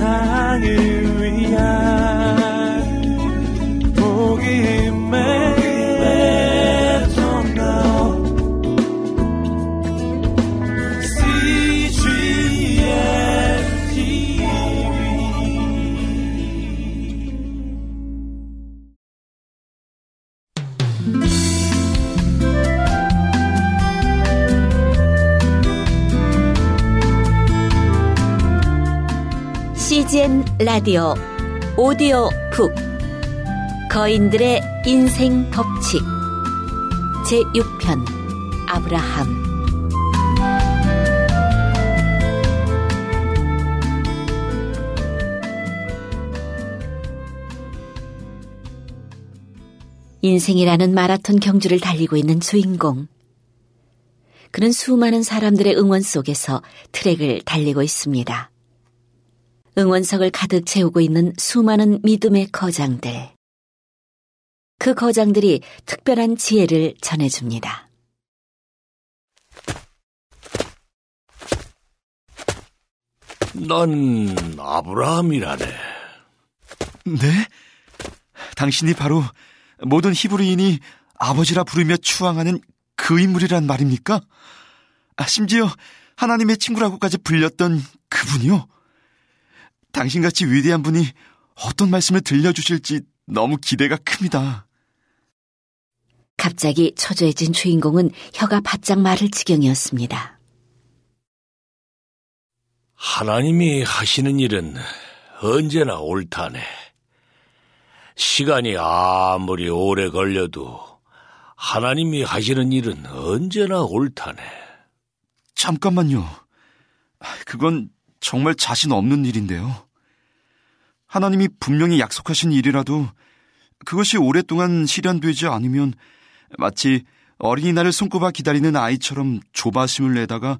세상을 CGN 라디오 오디오 북 거인들의 인생 법칙 제6편 아브라함 인생이라는 마라톤 경주를 달리고 있는 주인공. 그는 수많은 사람들의 응원 속에서 트랙을 달리고 있습니다. 응원석을 가득 채우고 있는 수많은 믿음의 거장들. 그 거장들이 특별한 지혜를 전해줍니다. 넌 아브라함이라네. 네? 당신이 바로 모든 히브리인이 아버지라 부르며 추앙하는 그 인물이란 말입니까? 아, 심지어 하나님의 친구라고까지 불렸던 그분이요? 당신같이 위대한 분이 어떤 말씀을 들려주실지 너무 기대가 큽니다. 갑자기 초조해진 주인공은 혀가 바짝 마를 지경이었습니다. 하나님이 하시는 일은 언제나 옳다네. 시간이 아무리 오래 걸려도 하나님이 하시는 일은 언제나 옳다네. 잠깐만요. 그건 정말 자신 없는 일인데요. 하나님이 분명히 약속하신 일이라도 그것이 오랫동안 실현되지 않으면 마치 어린이날을 손꼽아 기다리는 아이처럼 조바심을 내다가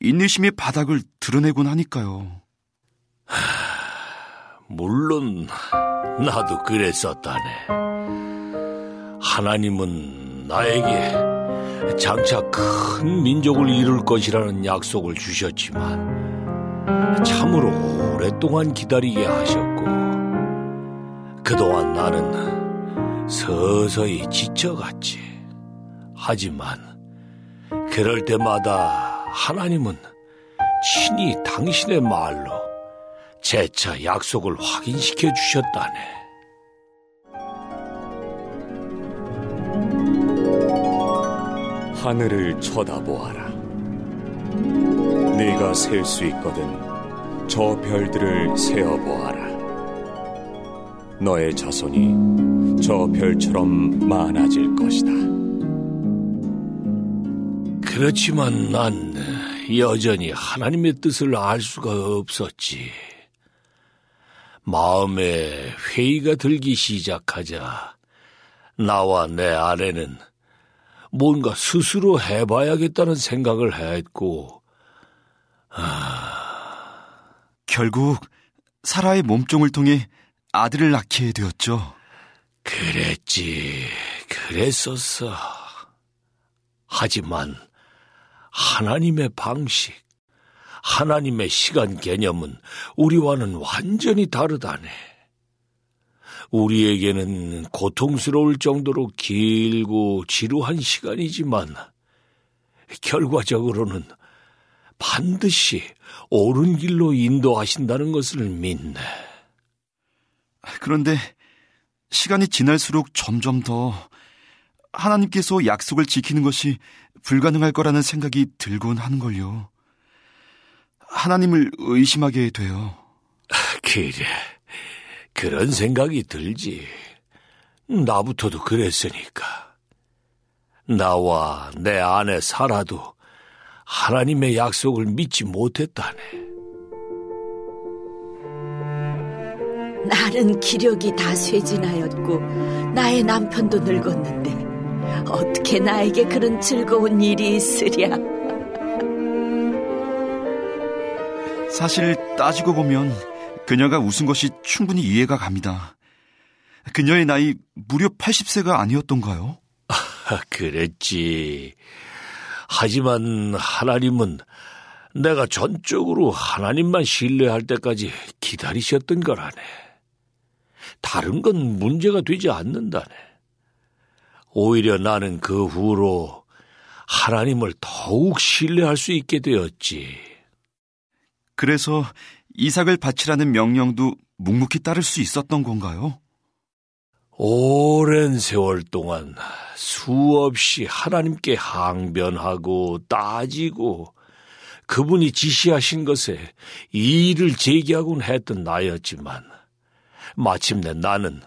인내심의 바닥을 드러내곤 하니까요. 물론 나도 그랬었다네. 하나님은 나에게 장차 큰 민족을 이룰 것이라는 약속을 주셨지만 참으로 오랫동안 기다리게 하셨고 그동안 나는 서서히 지쳐갔지. 하지만 그럴 때마다 하나님은 친히 당신의 말로 재차 약속을 확인시켜 주셨다네. 하늘을 쳐다보아라. 네가 셀 수 있거든 저 별들을 세어보아라. 너의 자손이 저 별처럼 많아질 것이다. 그렇지만 난 여전히 하나님의 뜻을 알 수가 없었지. 마음에 회의가 들기 시작하자 나와 내 아내는 뭔가 스스로 해봐야겠다는 생각을 했고, 아... 결국 사라의 몸종을 통해 아들을 낳게 되었죠. 그랬지, 그랬었어. 하지만 하나님의 방식, 하나님의 시간 개념은 우리와는 완전히 다르다네. 우리에게는 고통스러울 정도로 길고 지루한 시간이지만 결과적으로는 반드시 옳은 길로 인도하신다는 것을 믿네. 그런데 시간이 지날수록 점점 더 하나님께서 약속을 지키는 것이 불가능할 거라는 생각이 들곤 하는걸요. 하나님을 의심하게 돼요. 그래. 그런 생각이 들지. 나부터도 그랬으니까. 나와 내 아내 사라도 하나님의 약속을 믿지 못했다네. 나는 기력이 다 쇠진하였고 나의 남편도 늙었는데 어떻게 나에게 그런 즐거운 일이 있으랴? 사실 따지고 보면 그녀가 웃은 것이 충분히 이해가 갑니다. 그녀의 나이 무려 80세가 아니었던가요? 그랬지. 하지만 하나님은 내가 전적으로 하나님만 신뢰할 때까지 기다리셨던 거라네. 다른 건 문제가 되지 않는다네. 오히려 나는 그 후로 하나님을 더욱 신뢰할 수 있게 되었지. 그래서 이삭을 바치라는 명령도 묵묵히 따를 수 있었던 건가요? 오랜 세월 동안 수없이 하나님께 항변하고 따지고 그분이 지시하신 것에 이의를 제기하곤 했던 나였지만 마침내 나는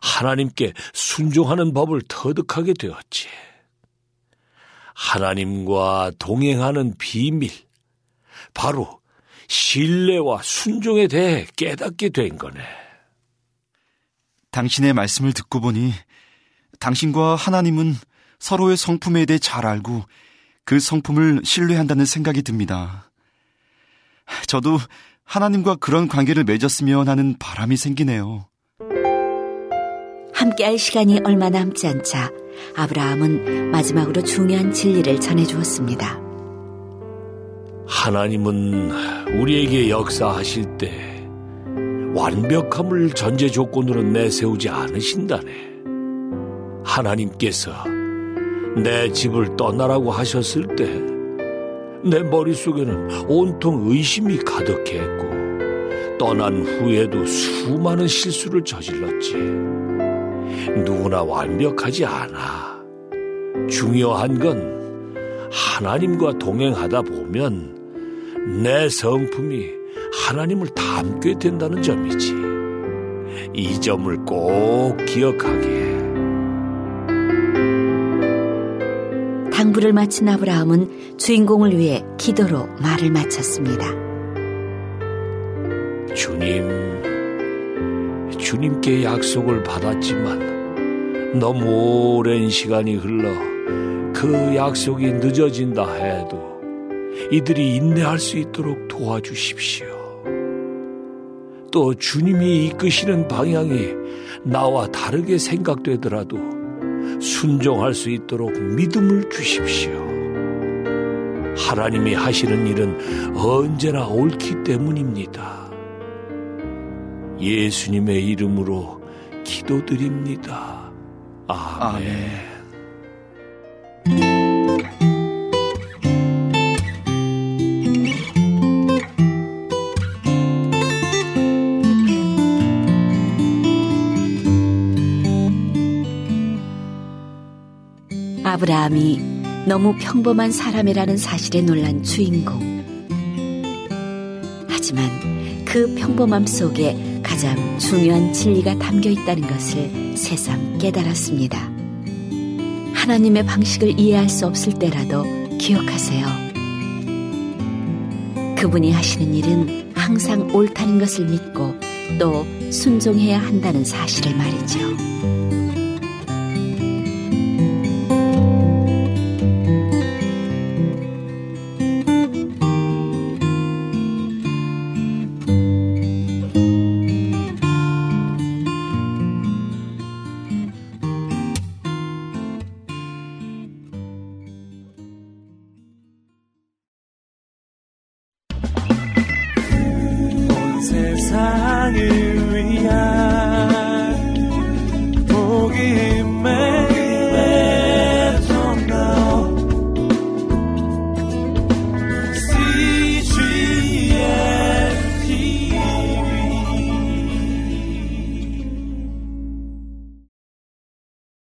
하나님께 순종하는 법을 터득하게 되었지. 하나님과 동행하는 비밀, 바로 신뢰와 순종에 대해 깨닫게 된 거네. 당신의 말씀을 듣고 보니 당신과 하나님은 서로의 성품에 대해 잘 알고 그 성품을 신뢰한다는 생각이 듭니다. 저도 하나님과 그런 관계를 맺었으면 하는 바람이 생기네요. 함께할 시간이 얼마 남지 않자 아브라함은 마지막으로 중요한 진리를 전해주었습니다. 하나님은 우리에게 역사하실 때 완벽함을 전제 조건으로 내세우지 않으신다네. 하나님께서 내 집을 떠나라고 하셨을 때 내 머릿속에는 온통 의심이 가득했고 떠난 후에도 수많은 실수를 저질렀지. 누구나 완벽하지 않아. 중요한 건 하나님과 동행하다 보면 내 성품이 하나님을 닮게 된다는 점이지. 이 점을 꼭 기억하게 해. 당부를 마친 아브라함은 주인공을 위해 기도로 말을 마쳤습니다. 주님, 주님께 약속을 받았지만 너무 오랜 시간이 흘러 그 약속이 늦어진다 해도 이들이 인내할 수 있도록 도와주십시오. 또 주님이 이끄시는 방향이 나와 다르게 생각되더라도 순종할 수 있도록 믿음을 주십시오. 하나님이 하시는 일은 언제나 옳기 때문입니다. 예수님의 이름으로 기도드립니다. 아멘. 아멘. 아브라함이 너무 평범한 사람이라는 사실에 놀란 주인공. 하지만 그 평범함 속에 가장 중요한 진리가 담겨 있다는 것을 새삼 깨달았습니다. 하나님의 방식을 이해할 수 없을 때라도 기억하세요. 그분이 하시는 일은 항상 옳다는 것을 믿고 또 순종해야 한다는 사실을 말이죠.